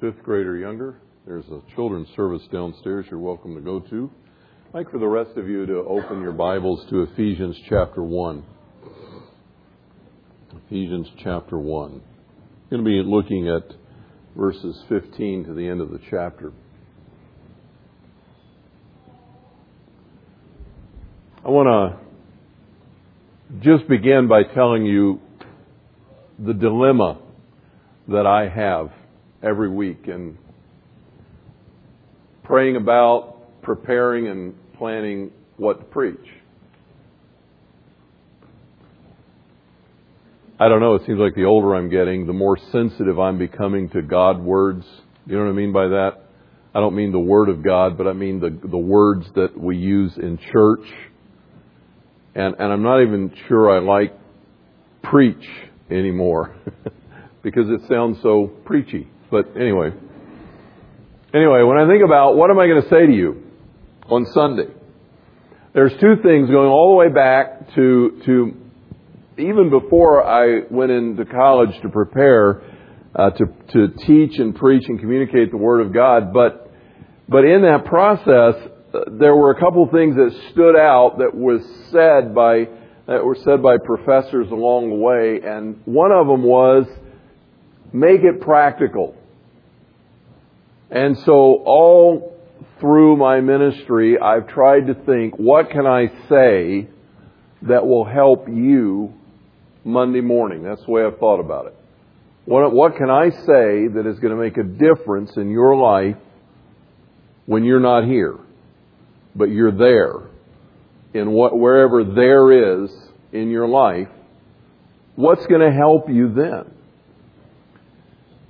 fifth grade or younger, there's a children's service downstairs you're welcome to go to. I'd like for the rest of you to open your Bibles to Ephesians chapter 1. Ephesians chapter 1. I'm going to be looking at verses 15 to the end of the chapter. I want to just begin by telling you the dilemma that I have every week and praying about, preparing, and planning what to preach. I don't know, it seems like the older I'm getting, the more sensitive I'm becoming to God words. You know what I mean by that? I don't mean the Word of God, but I mean the, the words that we use in church. And, and I'm not even sure I like preach anymore because it sounds so preachy. But anyway. Anyway, when I think about what am I going to say to you on Sunday, there's two things going all the way back to, to even before I went into college to prepare uh, to, to teach and preach and communicate the Word of God. But, but in that process, uh, there were a couple things that stood out that was said by, that were said by professors along the way. And one of them was, make it practical. And so all through my ministry, I've tried to think, what can I say that will help you Monday morning? That's the way I've thought about it. What, what can I say that is going to make a difference in your life when you're not here, but you're there in what, wherever there is in your life? What's going to help you then?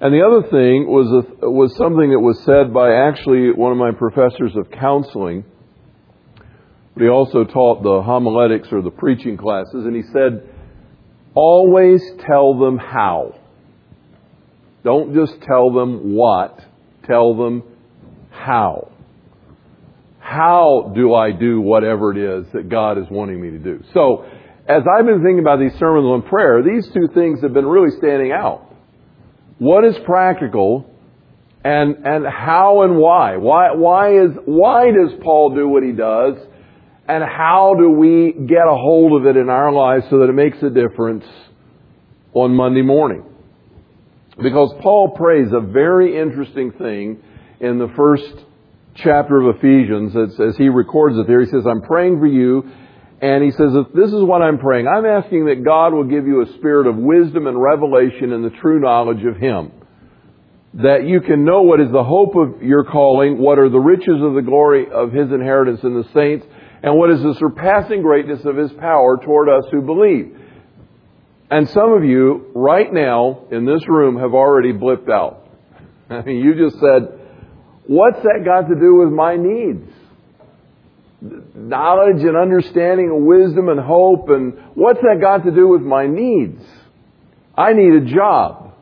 And the other thing was, a, was something that was said by actually one of my professors of counseling. But he also taught the homiletics or the preaching classes, and he said, always tell them how. Don't just tell them what, tell them how. How do I do whatever it is that God is wanting me to do? So, as I've been thinking about these sermons on prayer, these two things have been really standing out what is practical and and how and why? Why why is why does paul do what he does? And how do we get a hold of it in our lives so that it makes a difference on monday morning? Because paul prays a very interesting thing in the first chapter of ephesians as, as he records it there. He says i'm praying for you and he says, this is what I'm praying. I'm asking that God will give you a spirit of wisdom and revelation and the true knowledge of Him. That you can know what is the hope of your calling, what are the riches of the glory of His inheritance in the saints, and what is the surpassing greatness of His power toward us who believe. And some of you, right now, in this room, have already blipped out. I mean, you just said, what's that got to do with my needs? Knowledge and understanding and wisdom and hope and what's that got to do with my needs? I need a job.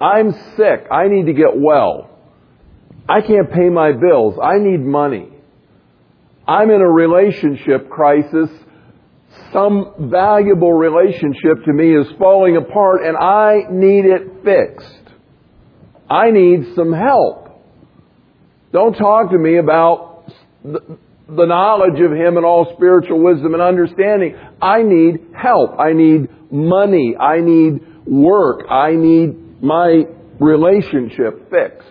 I'm sick. I need to get well. I can't pay my bills. I need money. I'm in a relationship crisis. Some valuable relationship to me is falling apart and I need it fixed. I need some help. Don't talk to me about the, the knowledge of Him and all spiritual wisdom and understanding. I need help. I need money. I need work. I need my relationship fixed.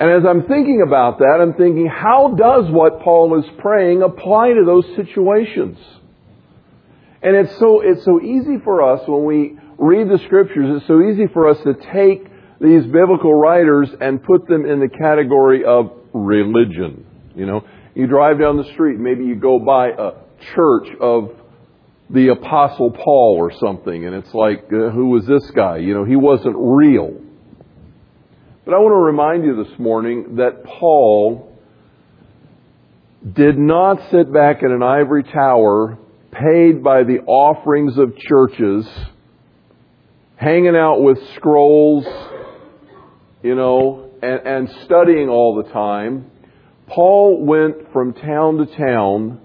And as I'm thinking about that, I'm thinking, how does what Paul is praying apply to those situations? And it's so, it's so easy for us when we read the scriptures, it's so easy for us to take these biblical writers and put them in the category of religion. You know, you drive down the street, maybe you go by a church of the Apostle Paul or something, and it's like, uh, who was this guy? You know, he wasn't real. But I want to remind you this morning that Paul did not sit back in an ivory tower paid by the offerings of churches, hanging out with scrolls you know, and, and studying all the time, Paul went from town to town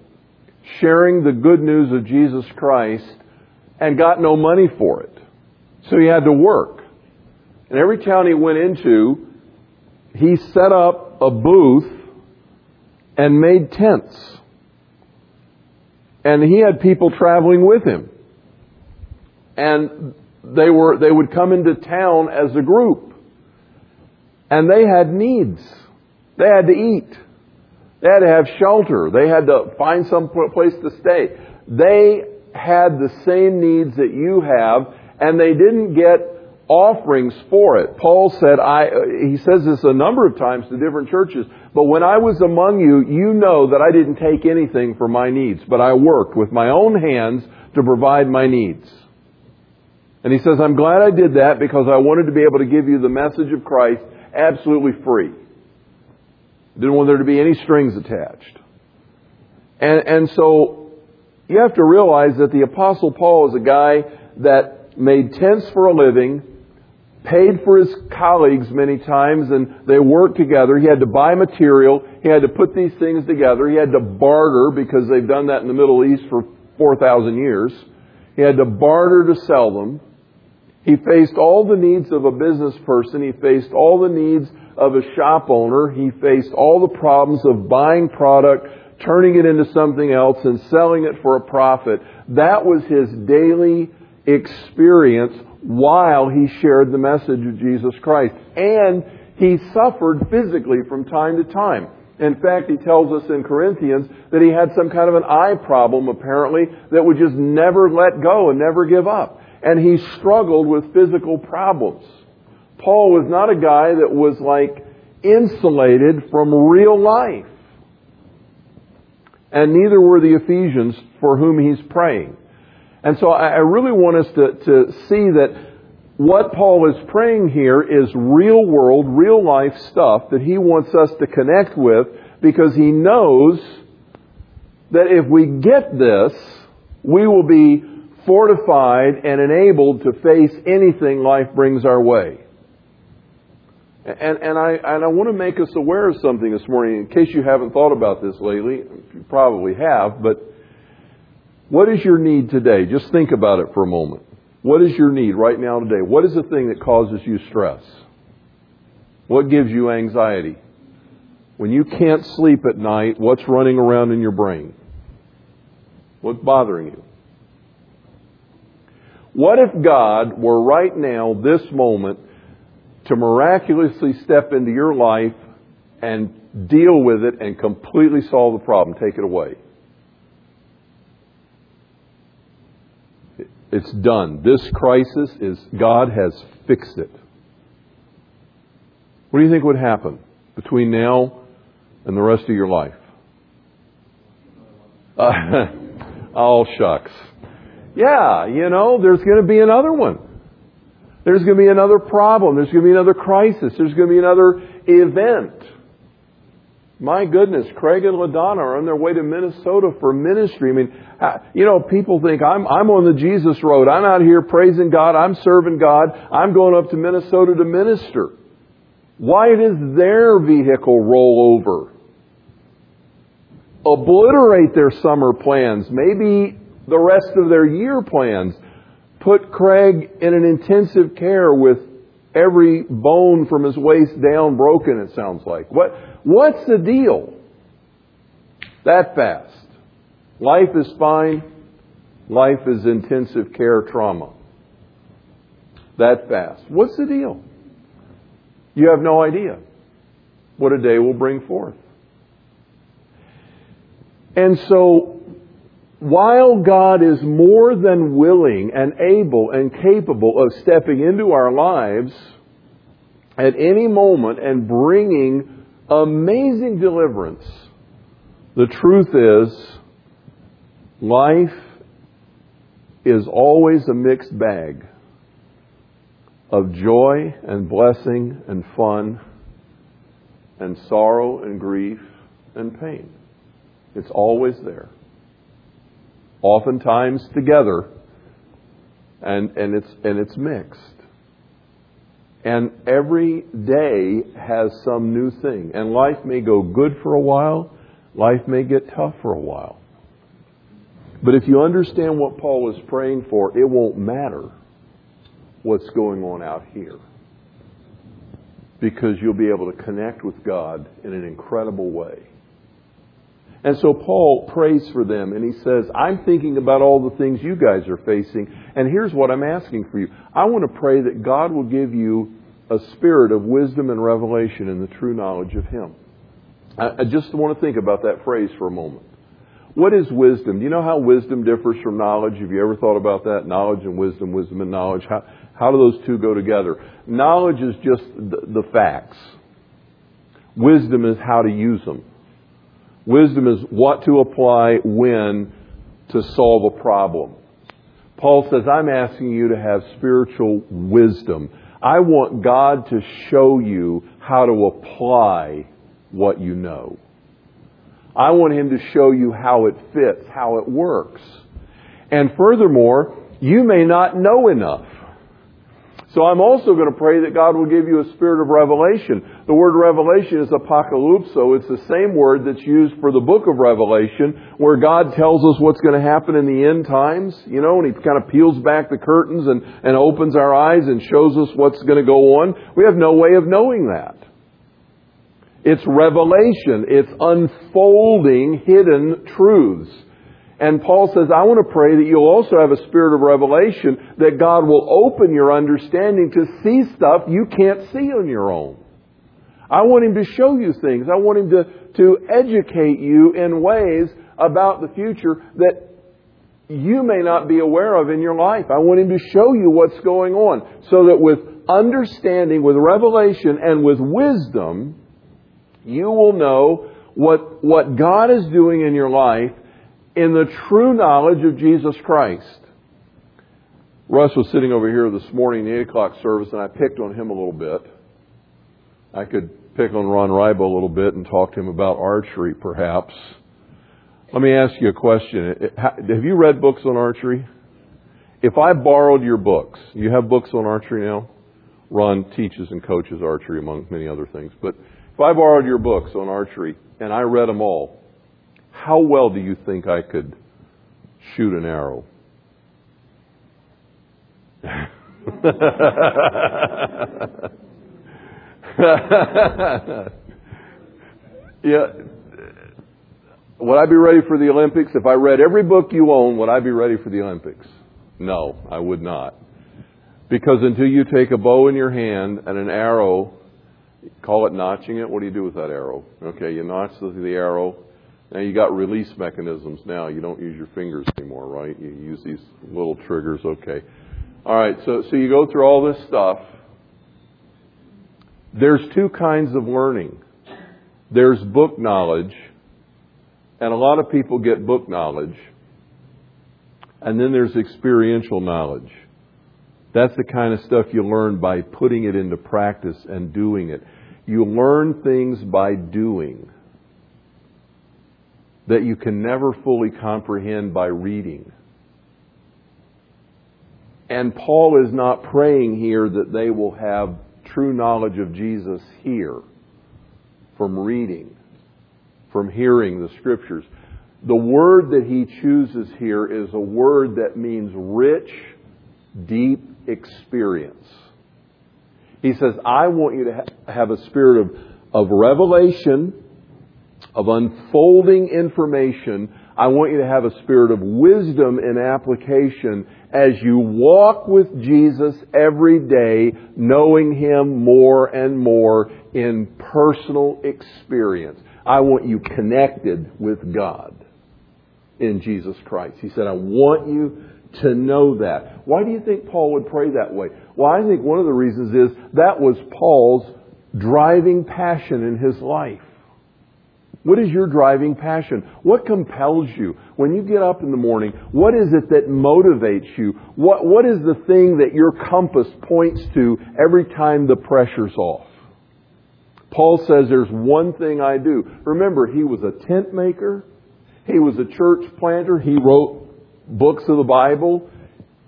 sharing the good news of Jesus Christ and got no money for it. So he had to work. And every town he went into, he set up a booth and made tents. And he had people traveling with him. And they were, they would come into town as a group. And they had needs. They had to eat. They had to have shelter. They had to find some place to stay. They had the same needs that you have, and they didn't get offerings for it. Paul said, I, uh, he says this a number of times to different churches, but when I was among you, you know that I didn't take anything for my needs, but I worked with my own hands to provide my needs. And he says, I'm glad I did that because I wanted to be able to give you the message of Christ absolutely free. Didn't want there to be any strings attached. And, and so you have to realize that the Apostle Paul is a guy that made tents for a living, paid for his colleagues many times, and they worked together. He had to buy material. He had to put these things together. He had to barter because they've done that in the Middle East for 4,000 years. He had to barter to sell them. He faced all the needs of a business person. He faced all the needs of a shop owner. He faced all the problems of buying product, turning it into something else, and selling it for a profit. That was his daily experience while he shared the message of Jesus Christ. And he suffered physically from time to time. In fact, he tells us in Corinthians that he had some kind of an eye problem, apparently, that would just never let go and never give up. And he struggled with physical problems. Paul was not a guy that was like insulated from real life. And neither were the Ephesians for whom he's praying. And so I really want us to, to see that what Paul is praying here is real world, real life stuff that he wants us to connect with because he knows that if we get this, we will be fortified and enabled to face anything life brings our way. And, and, I, and I want to make us aware of something this morning, in case you haven't thought about this lately. You probably have, but what is your need today? Just think about it for a moment. What is your need right now today? What is the thing that causes you stress? What gives you anxiety? When you can't sleep at night, what's running around in your brain? What's bothering you? What if God were right now, this moment, to miraculously step into your life and deal with it and completely solve the problem, take it away. It's done. This crisis is, God has fixed it. What do you think would happen between now and the rest of your life? Uh, oh, shucks. Yeah, you know, there's going to be another one. There's going to be another problem. There's going to be another crisis. There's going to be another event. My goodness, Craig and LaDonna are on their way to Minnesota for ministry. I mean, uh, you know, people think I'm, I'm on the Jesus road. I'm out here praising God. I'm serving God. I'm going up to Minnesota to minister. Why does their vehicle roll over? Obliterate their summer plans. Maybe the rest of their year plans put Craig in an intensive care with every bone from his waist down broken, it sounds like. What, what's the deal? That fast. Life is fine. Life is intensive care trauma. That fast. What's the deal? You have no idea what a day will bring forth. And so while God is more than willing and able and capable of stepping into our lives at any moment and bringing amazing deliverance, the truth is life is always a mixed bag of joy and blessing and fun and sorrow and grief and pain. It's always there oftentimes together, and, and, it's, and it's mixed. And every day has some new thing. And life may go good for a while, life may get tough for a while. But if you understand what Paul is praying for, it won't matter what's going on out here. because you'll be able to connect with God in an incredible way. And so Paul prays for them and he says, I'm thinking about all the things you guys are facing, and here's what I'm asking for you. I want to pray that God will give you a spirit of wisdom and revelation in the true knowledge of Him. I just want to think about that phrase for a moment. What is wisdom? Do you know how wisdom differs from knowledge? Have you ever thought about that? Knowledge and wisdom, wisdom and knowledge. How, how do those two go together? Knowledge is just the, the facts. Wisdom is how to use them. Wisdom is what to apply when to solve a problem. Paul says, I'm asking you to have spiritual wisdom. I want God to show you how to apply what you know. I want Him to show you how it fits, how it works. And furthermore, you may not know enough. So I'm also going to pray that God will give you a spirit of revelation. The word revelation is apocalypso. It's the same word that's used for the book of Revelation, where God tells us what's going to happen in the end times, you know, and He kind of peels back the curtains and, and opens our eyes and shows us what's going to go on. We have no way of knowing that. It's revelation. It's unfolding hidden truths. And Paul says, I want to pray that you'll also have a spirit of revelation, that God will open your understanding to see stuff you can't see on your own. I want Him to show you things. I want Him to, to educate you in ways about the future that you may not be aware of in your life. I want Him to show you what's going on so that with understanding, with revelation, and with wisdom, you will know what, what God is doing in your life in the true knowledge of Jesus Christ. Russ was sitting over here this morning in the 8 o'clock service, and I picked on him a little bit. I could pick on Ron Rybo a little bit and talk to him about archery, perhaps. Let me ask you a question. Have you read books on archery? If I borrowed your books, you have books on archery now? Ron teaches and coaches archery, among many other things. But if I borrowed your books on archery and I read them all, how well do you think I could shoot an arrow? yeah. Would I be ready for the Olympics? If I read every book you own, would I be ready for the Olympics? No, I would not. Because until you take a bow in your hand and an arrow, call it notching it, what do you do with that arrow? Okay, you notch the, arrow, now you got release mechanisms now. You don't use your fingers anymore, right? You use these little triggers. Okay. All right. So, so you go through all this stuff. There's two kinds of learning. There's book knowledge, and a lot of people get book knowledge. And then there's experiential knowledge. That's the kind of stuff you learn by putting it into practice and doing it. You learn things by doing that you can never fully comprehend by reading. And Paul is not praying here that they will have true knowledge of Jesus here from reading, from hearing the scriptures. The word that he chooses here is a word that means rich, deep experience. He says, I want you to have a spirit of, of revelation of unfolding information, I want you to have a spirit of wisdom and application as you walk with Jesus every day, knowing Him more and more in personal experience. I want you connected with God in Jesus Christ. He said, I want you to know that. Why do you think Paul would pray that way? Well, I think one of the reasons is that was Paul's driving passion in his life. What is your driving passion? What compels you? When you get up in the morning, what is it that motivates you? What, what is the thing that your compass points to every time the pressure's off? Paul says there's one thing I do. Remember, he was a tent maker. He was a church planter. He wrote books of the Bible.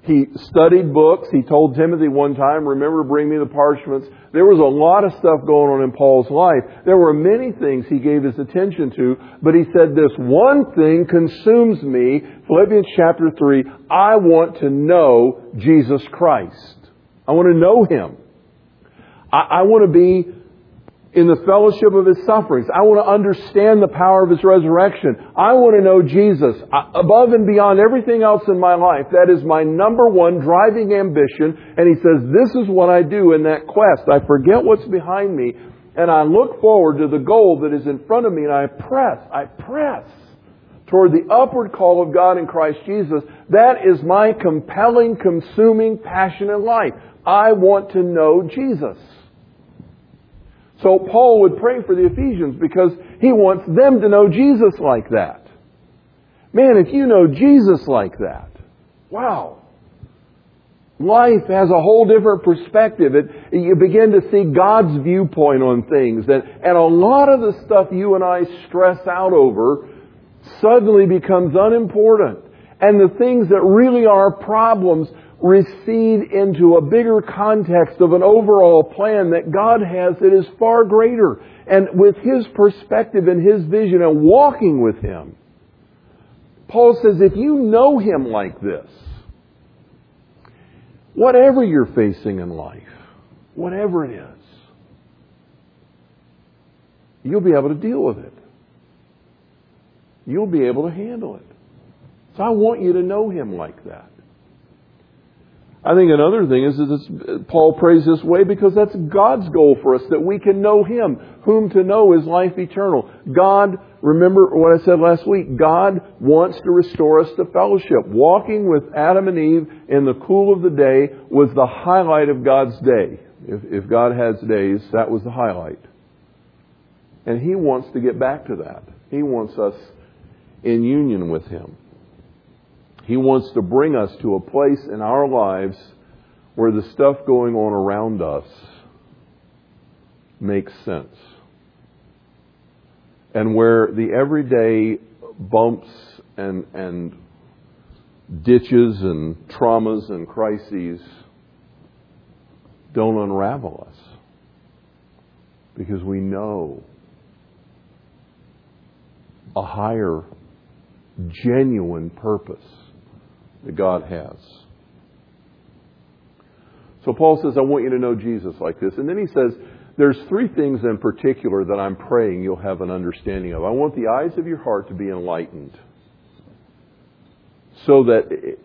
He studied books. He told Timothy one time, remember, bring me the parchments. There was a lot of stuff going on in Paul's life. There were many things he gave his attention to, but he said, this one thing consumes me. Philippians chapter 3, I want to know Jesus Christ. I want to know Him. I, I want to be in the fellowship of His sufferings. I want to understand the power of His resurrection. I want to know Jesus uh, above and beyond everything else in my life. That is my number one driving ambition. And He says, this is what I do in that quest. I forget what's behind me and I look forward to the goal that is in front of me and I press, I press toward the upward call of God in Christ Jesus. That is my compelling, consuming passion in life. I want to know Jesus. So Paul would pray for the Ephesians because he wants them to know Jesus like that. Man, if you know Jesus like that, wow. Life has a whole different perspective. It, you begin to see God's viewpoint on things. And, and a lot of the stuff you and I stress out over suddenly becomes unimportant. And the things that really are problems recede into a bigger context of an overall plan that God has that is far greater. And with His perspective and His vision and walking with Him, Paul says, if you know Him like this, whatever you're facing in life, whatever it is, you'll be able to deal with it. You'll be able to handle it. So I want you to know Him like that. I think another thing is that Paul prays this way because that's God's goal for us, that we can know Him. Whom to know is life eternal. God, remember what I said last week, God wants to restore us to fellowship. Walking with Adam and Eve in the cool of the day was the highlight of God's day. If, if God has days, that was the highlight. And He wants to get back to that. He wants us in union with Him. He wants to bring us to a place in our lives where the stuff going on around us makes sense. And where the everyday bumps and, and ditches and traumas and crises don't unravel us. Because we know a higher, genuine purpose that God has. So Paul says, I want you to know Jesus like this. And then he says, there's three things in particular that I'm praying you'll have an understanding of. I want the eyes of your heart to be enlightened so that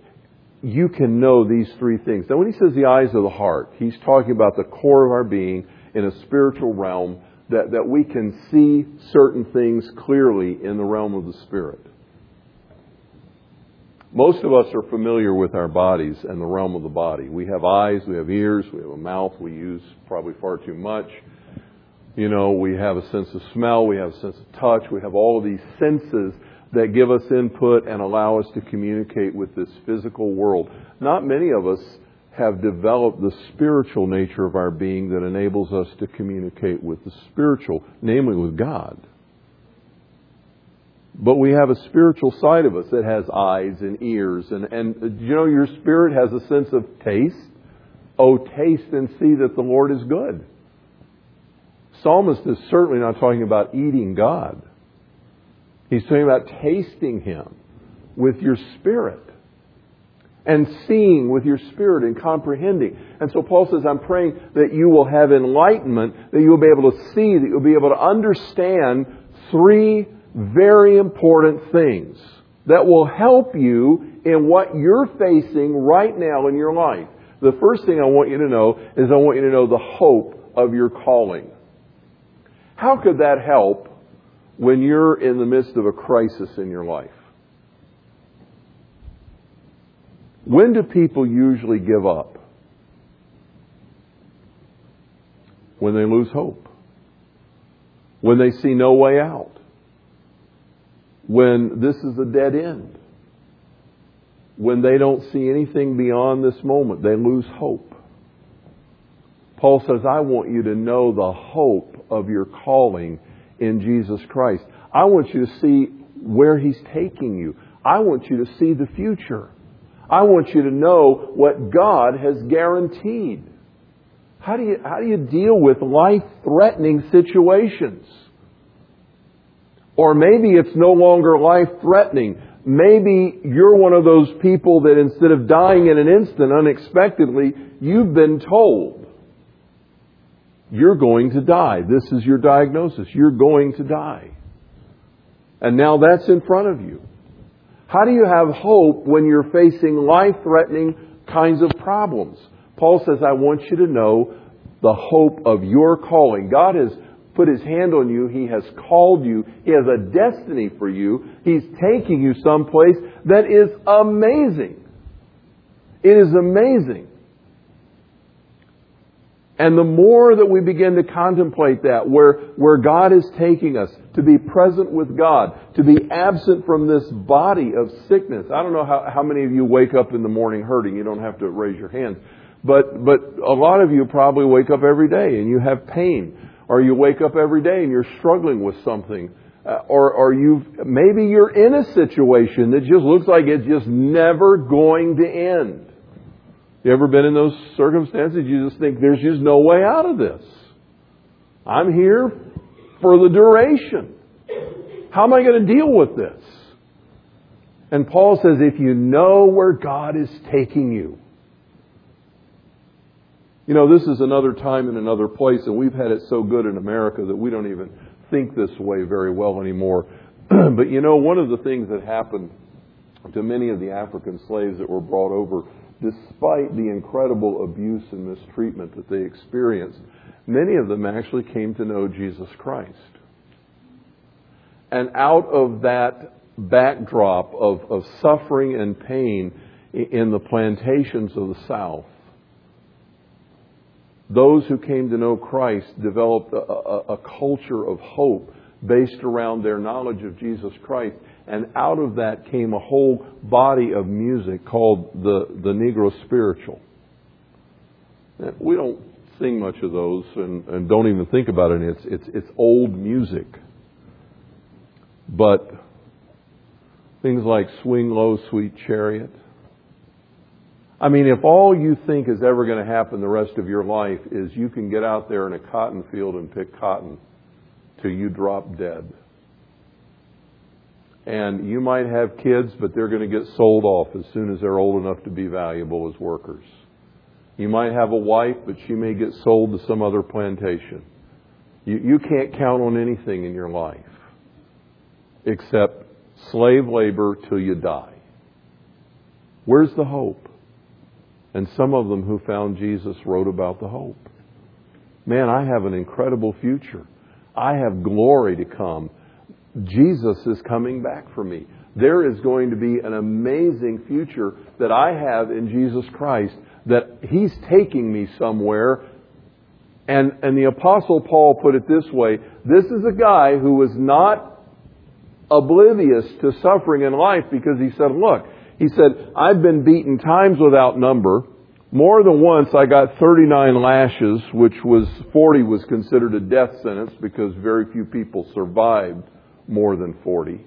you can know these three things. Now, when he says the eyes of the heart, he's talking about the core of our being in a spiritual realm that, that we can see certain things clearly in the realm of the Spirit. Most of us are familiar with our bodies and the realm of the body. We have eyes, we have ears, we have a mouth we use probably far too much. You know, we have a sense of smell, we have a sense of touch, we have all of these senses that give us input and allow us to communicate with this physical world. Not many of us have developed the spiritual nature of our being that enables us to communicate with the spiritual, namely with God. But we have a spiritual side of us that has eyes and ears. And, and you know, your spirit has a sense of taste. Oh, taste and see that the Lord is good. Psalmist is certainly not talking about eating God. He's talking about tasting Him with your spirit and seeing with your spirit and comprehending. And so Paul says, I'm praying that you will have enlightenment, that you will be able to see, that you'll be able to understand three very important things that will help you in what you're facing right now in your life. The first thing I want you to know is I want you to know the hope of your calling. How could that help when you're in the midst of a crisis in your life? When do people usually give up? When they lose hope. When they see no way out when this is a dead end. When they don't see anything beyond this moment, they lose hope. Paul says, I want you to know the hope of your calling in Jesus Christ. I want you to see where He's taking you. I want you to see the future. I want you to know what God has guaranteed. How do you, how do you deal with life threatening situations? Or maybe it's no longer life threatening. Maybe you're one of those people that instead of dying in an instant unexpectedly, you've been told You're going to die. This is your diagnosis. You're going to die. And now that's in front of you. How do you have hope when you're facing life threatening kinds of problems? Paul says, I want you to know the hope of your calling. God has put his hand on you. He has called you. He has a destiny for you. He's taking you someplace that is amazing. It is amazing. And the more that we begin to contemplate that, where, where God is taking us, to be present with God, to be absent from this body of sickness. I don't know how, how many of you wake up in the morning hurting. You don't have to raise your hands. But, but a lot of you probably wake up every day and you have pain. Or you wake up every day and you're struggling with something. Uh, or, or you maybe you're in a situation that just looks like it's just never going to end. You ever been in those circumstances? You just think there's just no way out of this. I'm here for the duration. How am I going to deal with this? And Paul says, if you know where God is taking you, you know, this is another time in another place, and we've had it so good in America that we don't even think this way very well anymore. but you know, one of the things that happened to many of the African slaves that were brought over despite the incredible abuse and mistreatment that they experienced, many of them actually came to know Jesus Christ. And out of that backdrop of, of suffering and pain in the plantations of the South, those who came to know Christ developed a, a, a culture of hope based around their knowledge of Jesus Christ and out of that came a whole body of music called the, the Negro Spiritual. We don't sing much of those and, and don't even think about it. It's, it's, it's old music. But things like Swing Low, Sweet Chariot. I mean, if all you think is ever going to happen the rest of your life is you can get out there in a cotton field and pick cotton till you drop dead and you might have kids, but they're going to get sold off as soon as they're old enough to be valuable as workers. You might have a wife, but she may get sold to some other plantation. You, you can't count on anything in your life except slave labor till you die. Where's the hope? And some of them who found Jesus wrote about the hope. Man, I have an incredible future. I have glory to come. Jesus is coming back for me. There is going to be an amazing future that I have in Jesus Christ, that He's taking me somewhere. And, and the Apostle Paul put it this way this is a guy who was not oblivious to suffering in life because he said, Look, he said, I've been beaten times without number. More than once I got 39 lashes, which was 40 was considered a death sentence because very few people survived more than 40.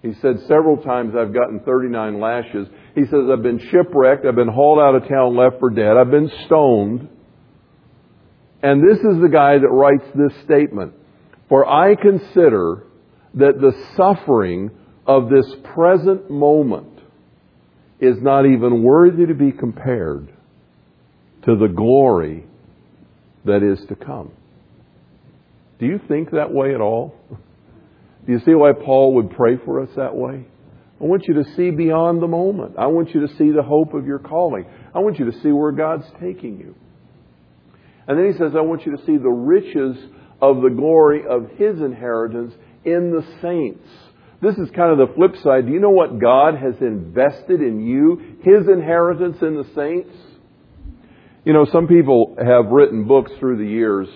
He said several times I've gotten 39 lashes. He says I've been shipwrecked, I've been hauled out of town, left for dead, I've been stoned. And this is the guy that writes this statement. For I consider that the suffering of this present moment is not even worthy to be compared to the glory that is to come. Do you think that way at all? Do you see why Paul would pray for us that way? I want you to see beyond the moment. I want you to see the hope of your calling. I want you to see where God's taking you. And then he says, I want you to see the riches of the glory of his inheritance in the saints. This is kind of the flip side. Do you know what God has invested in you? His inheritance in the saints? You know, some people have written books through the years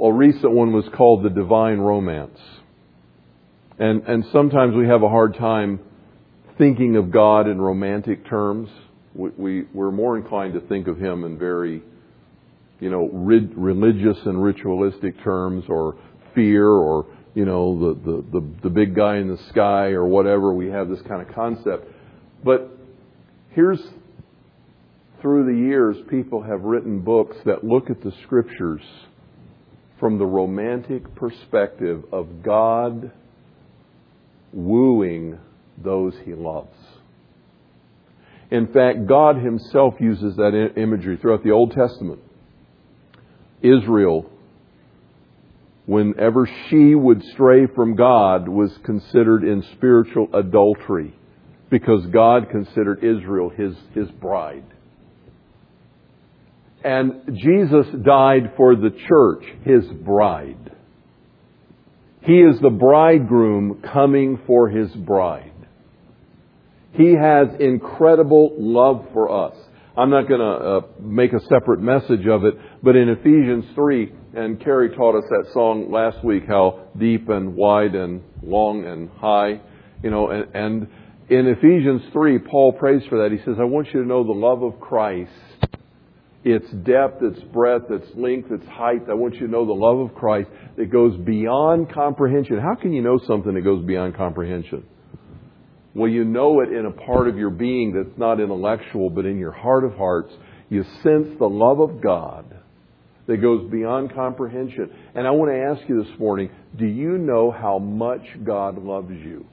a recent one was called The Divine Romance. And, and sometimes we have a hard time thinking of God in romantic terms. We, we, we're more inclined to think of Him in very, you know, rid, religious and ritualistic terms or fear or, you know, the, the, the, the big guy in the sky or whatever. We have this kind of concept. But here's, through the years, people have written books that look at the scriptures from the romantic perspective of God wooing those he loves. In fact, God himself uses that imagery throughout the Old Testament. Israel, whenever she would stray from God, was considered in spiritual adultery because God considered Israel his, his bride. And Jesus died for the church, his bride. He is the bridegroom coming for his bride. He has incredible love for us. I'm not going to uh, make a separate message of it, but in Ephesians 3, and Carrie taught us that song last week, how deep and wide and long and high, you know, and, and in Ephesians 3, Paul prays for that. He says, I want you to know the love of Christ, its depth, its breadth, its length, its height. I want you to know the love of Christ that goes beyond comprehension. How can you know something that goes beyond comprehension? Well, you know it in a part of your being that's not intellectual, but in your heart of hearts, you sense the love of God that goes beyond comprehension. And I want to ask you this morning, do you know how much God loves you?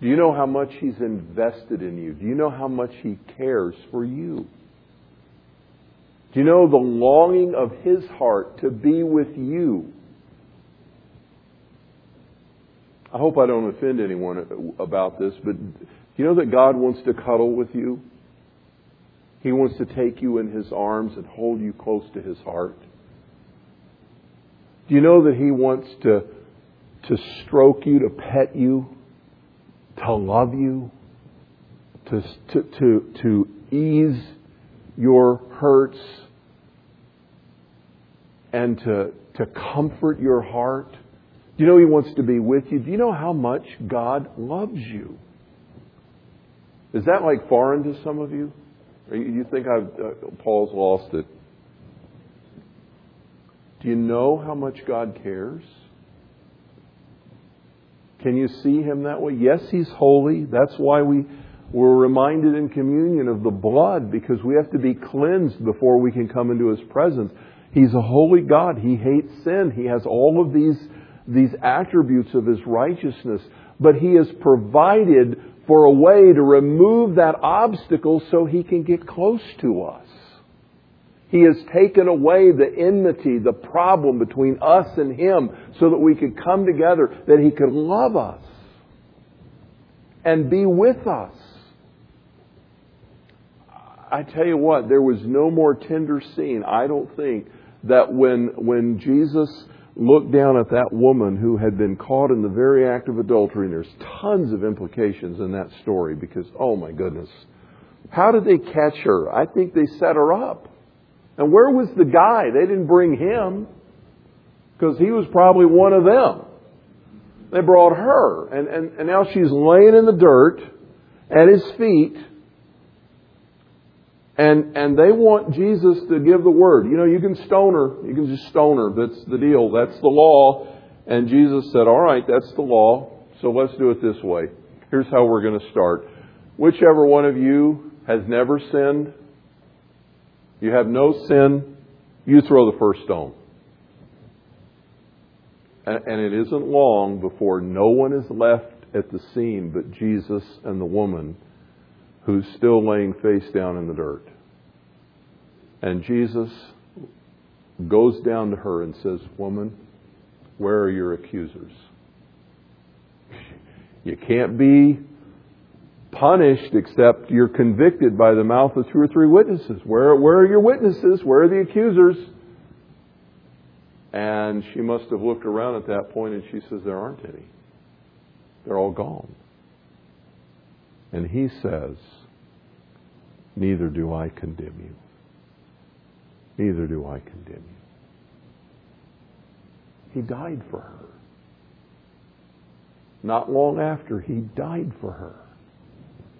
Do you know how much He's invested in you? Do you know how much He cares for you? Do you know the longing of His heart to be with you? I hope I don't offend anyone about this, but do you know that God wants to cuddle with you? He wants to take you in His arms and hold you close to His heart. Do you know that He wants to, to stroke you, to pet you, to love you, to, to, to, to ease your hurts, and to, to comfort your heart? Do you know He wants to be with you? Do you know how much God loves you? Is that like foreign to some of you? You think I've, uh, Paul's lost it? Do you know how much God cares? Can you see Him that way? Yes, He's holy. That's why we we're reminded in communion of the blood because we have to be cleansed before we can come into His presence. He's a holy God. He hates sin. He has all of these these attributes of his righteousness, but he has provided for a way to remove that obstacle so he can get close to us. He has taken away the enmity, the problem between us and him so that we could come together, that he could love us and be with us. I tell you what, there was no more tender scene, I don't think, that when, when Jesus look down at that woman who had been caught in the very act of adultery, and there's tons of implications in that story because, oh my goodness. How did they catch her? I think they set her up. And where was the guy? They didn't bring him because he was probably one of them. They brought her, and, and, and now she's laying in the dirt at his feet and, and they want Jesus to give the word. You know, you can stone her. You can just stone her. That's the deal. That's the law. And Jesus said, all right, that's the law. So let's do it this way. Here's how we're going to start. Whichever one of you has never sinned, you have no sin, you throw the first stone. And, and it isn't long before no one is left at the scene but Jesus and the woman who's still laying face down in the dirt. And Jesus goes down to her and says, Woman, where are your accusers? You can't be punished except you're convicted by the mouth of two or three witnesses. Where, where are your witnesses? Where are the accusers? And she must have looked around at that point and she says, There aren't any. They're all gone. And he says, Neither do I condemn you. Neither do I condemn you. He died for her. Not long after, he died for her.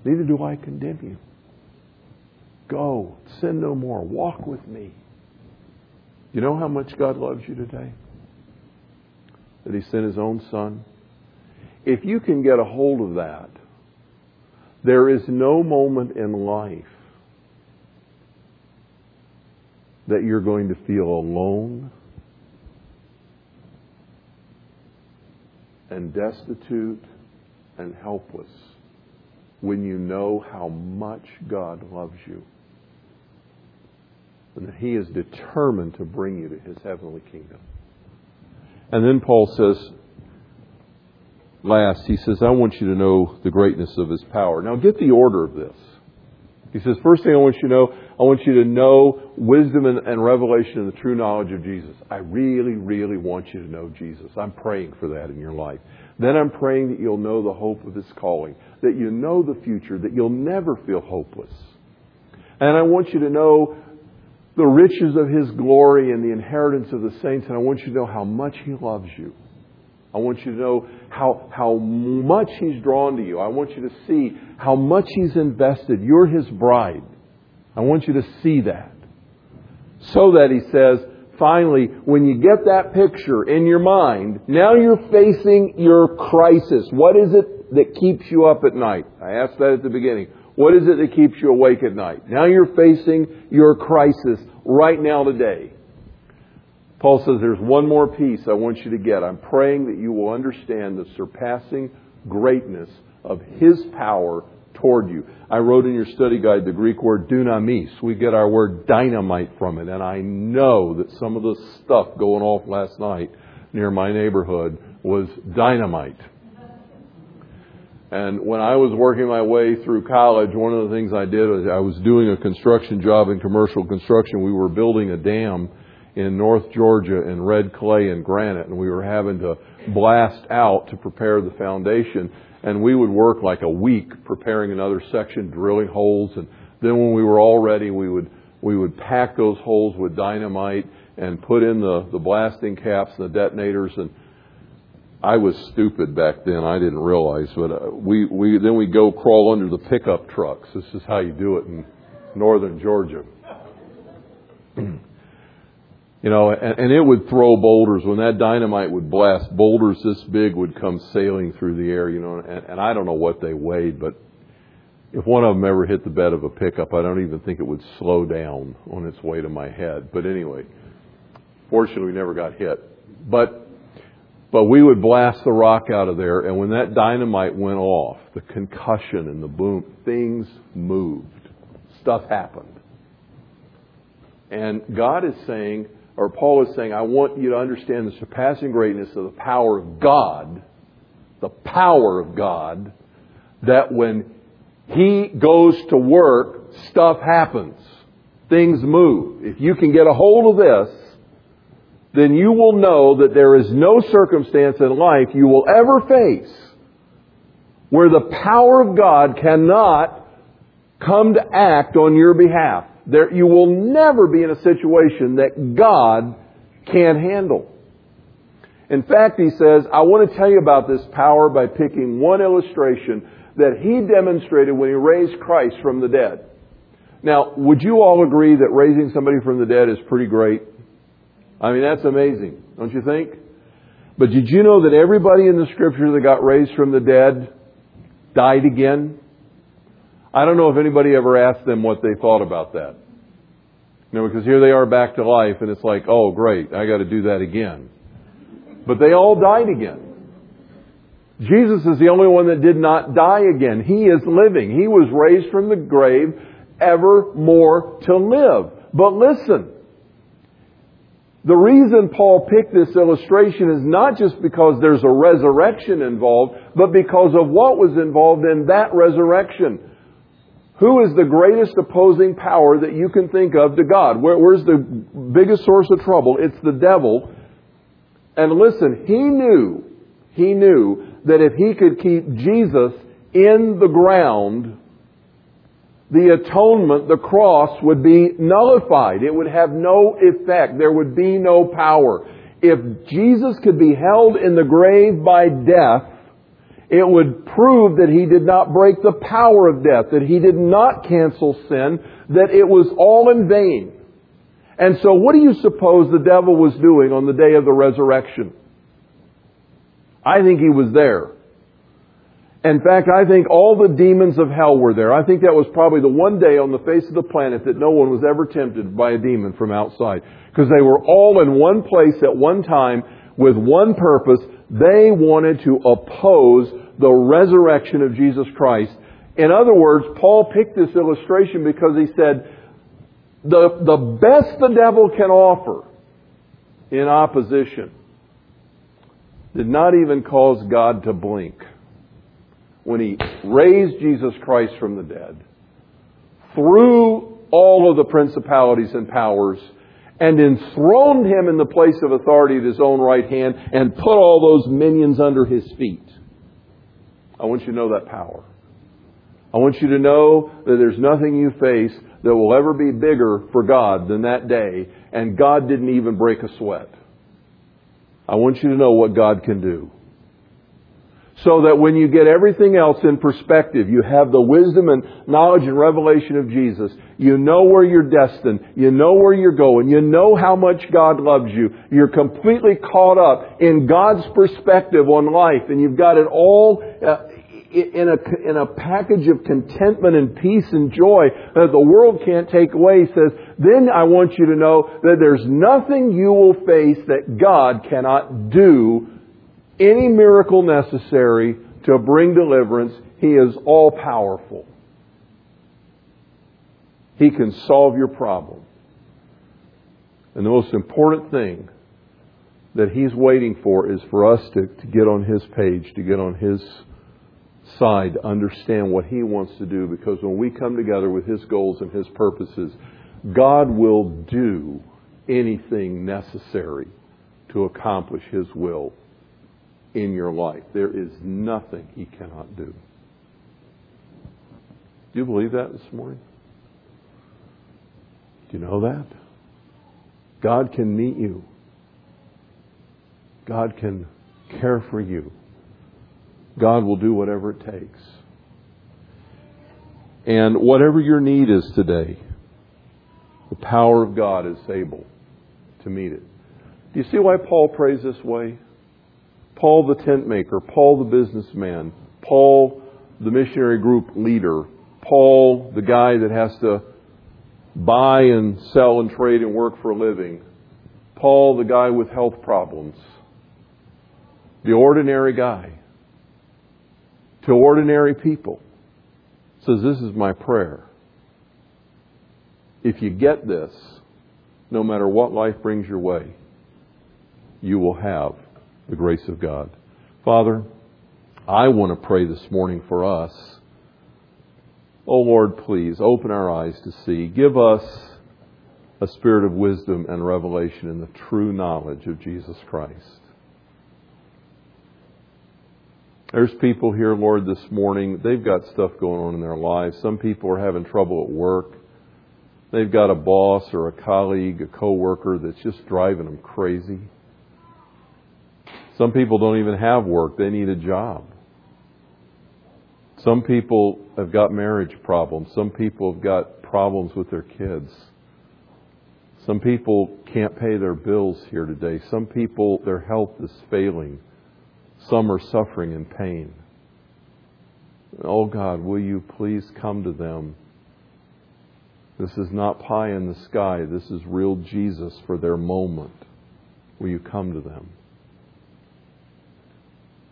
Neither do I condemn you. Go, sin no more, walk with me. You know how much God loves you today? That He sent His own Son? If you can get a hold of that, there is no moment in life that you're going to feel alone and destitute and helpless when you know how much God loves you. and that He is determined to bring you to His heavenly kingdom. And then Paul says, last, he says, I want you to know the greatness of His power. Now get the order of this. He says, first thing I want you to know, I want you to know wisdom and, and, revelation and the true knowledge of Jesus. I really, really want you to know Jesus. I'm praying for that in your life. Then I'm praying that you'll know the hope of His calling, that you know the future, that you'll never feel hopeless. And I want you to know the riches of His glory and the inheritance of the saints, and I want you to know how much He loves you. I want you to know how, how much He's drawn to you. I want you to see how much He's invested. You're His bride. I want you to see that. So that He says, finally, when you get that picture in your mind, now you're facing your crisis. What is it that keeps you up at night? I asked that at the beginning. What is it that keeps you awake at night? Now you're facing your crisis right now today. Paul says there's one more piece I want you to get. I'm praying that you will understand the surpassing greatness of His power toward you. I wrote in your study guide the Greek word dunamis. We get our word dynamite from it, and I know that some of the stuff going off last night near my neighborhood was dynamite. And when I was working my way through college, one of the things I did was I was doing a construction job in commercial construction. We were building a dam in North Georgia in red clay and granite, and we were having to blast out to prepare the foundation. And we would work like a week preparing another section, drilling holes, and then when we were all ready, we would we would pack those holes with dynamite and put in the, the blasting caps and the detonators and I was stupid back then. I didn't realize, but uh, we we then we go crawl under the pickup trucks. This is how you do it in northern Georgia. You know, and, and it would throw boulders. When that dynamite would blast, boulders this big would come sailing through the air, you know, and, and I don't know what they weighed, but if one of them ever hit the bed of a pickup, I don't even think it would slow down on its way to my head. But anyway, fortunately, we never got hit. But but we would blast the rock out of there, and when that dynamite went off, the concussion and the boom, things moved. Stuff happened. And God is saying, or Paul is saying, I want you to understand the surpassing greatness of the power of God, the power of God, that when He goes to work, stuff happens. Things move. If you can get a hold of this, then you will know that there is no circumstance in life you will ever face where the power of God cannot come to act on your behalf. There, you will never be in a situation that God can't handle. In fact, he says, I want to tell you about this power by picking one illustration that he demonstrated when he raised Christ from the dead. Now, would you all agree that raising somebody from the dead is pretty great? I mean, that's amazing, don't you think? But did you know that everybody in the scripture that got raised from the dead died again? I don't know if anybody ever asked them what they thought about that. You know, because here they are back to life, and it's like, oh, great, I got to do that again. But they all died again. Jesus is the only one that did not die again. He is living. He was raised from the grave evermore to live. But listen, the reason Paul picked this illustration is not just because there's a resurrection involved, but because of what was involved in that resurrection. Who is the greatest opposing power that you can think of to God? Where, where's the biggest source of trouble? It's the devil. And listen, he knew, he knew that if he could keep Jesus in the ground, the atonement, the cross, would be nullified. It would have no effect. There would be no power. If Jesus could be held in the grave by death, it would prove that he did not break the power of death, that he did not cancel sin, that it was all in vain. And so what do you suppose the devil was doing on the day of the resurrection? I think he was there. In fact, I think all the demons of hell were there. I think that was probably the one day on the face of the planet that no one was ever tempted by a demon from outside. Because they were all in one place at one time with one purpose. They wanted to oppose the resurrection of Jesus Christ. In other words, Paul picked this illustration because he said, the, the best the devil can offer in opposition did not even cause God to blink when he raised Jesus Christ from the dead, threw all of the principalities and powers, and enthroned him in the place of authority at his own right hand, and put all those minions under his feet. I want you to know that power. I want you to know that there's nothing you face that will ever be bigger for God than that day, and God didn't even break a sweat. I want you to know what God can do. So that when you get everything else in perspective, you have the wisdom and knowledge and revelation of Jesus, you know where you're destined, you know where you're going, you know how much God loves you, you're completely caught up in God's perspective on life, and you've got it all uh, in a, in a package of contentment and peace and joy that the world can't take away, he says, then I want you to know that there's nothing you will face that God cannot do, any miracle necessary to bring deliverance. He is all powerful. He can solve your problem. And the most important thing that He's waiting for is for us to, to get on His page, to get on His side to understand what He wants to do because when we come together with His goals and His purposes, God will do anything necessary to accomplish His will in your life. There is nothing He cannot do. Do you believe that this morning? Do you know that? God can meet you. God can care for you. God will do whatever it takes. And whatever your need is today, the power of God is able to meet it. Do you see why Paul prays this way? Paul the tent maker, Paul the businessman, Paul the missionary group leader, Paul the guy that has to buy and sell and trade and work for a living, Paul the guy with health problems, the ordinary guy to ordinary people. Says, This is my prayer. If you get this, no matter what life brings your way, you will have the grace of God. Father, I want to pray this morning for us. Oh Lord, please open our eyes to see. Give us a spirit of wisdom and revelation in the true knowledge of Jesus Christ. There's people here, Lord, this morning, they've got stuff going on in their lives. Some people are having trouble at work. They've got a boss or a colleague, a coworker that's just driving them crazy. Some people don't even have work. They need a job. Some people have got marriage problems. Some people have got problems with their kids. Some people can't pay their bills here today. Some people, their health is failing. Some are suffering in pain. Oh God, will you please come to them? This is not pie in the sky. This is real Jesus for their moment. Will you come to them?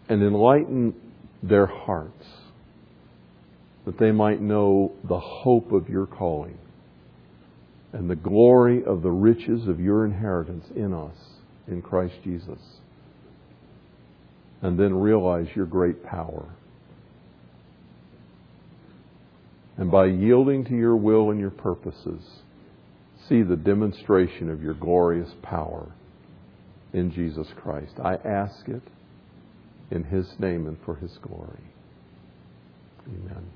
And enlighten their hearts that they might know the hope of your calling and the glory of the riches of your inheritance in us in Christ Jesus and then realize your great power. And by yielding to your will and your purposes, see the demonstration of your glorious power in Jesus Christ. I ask it in His name and for His glory. Amen.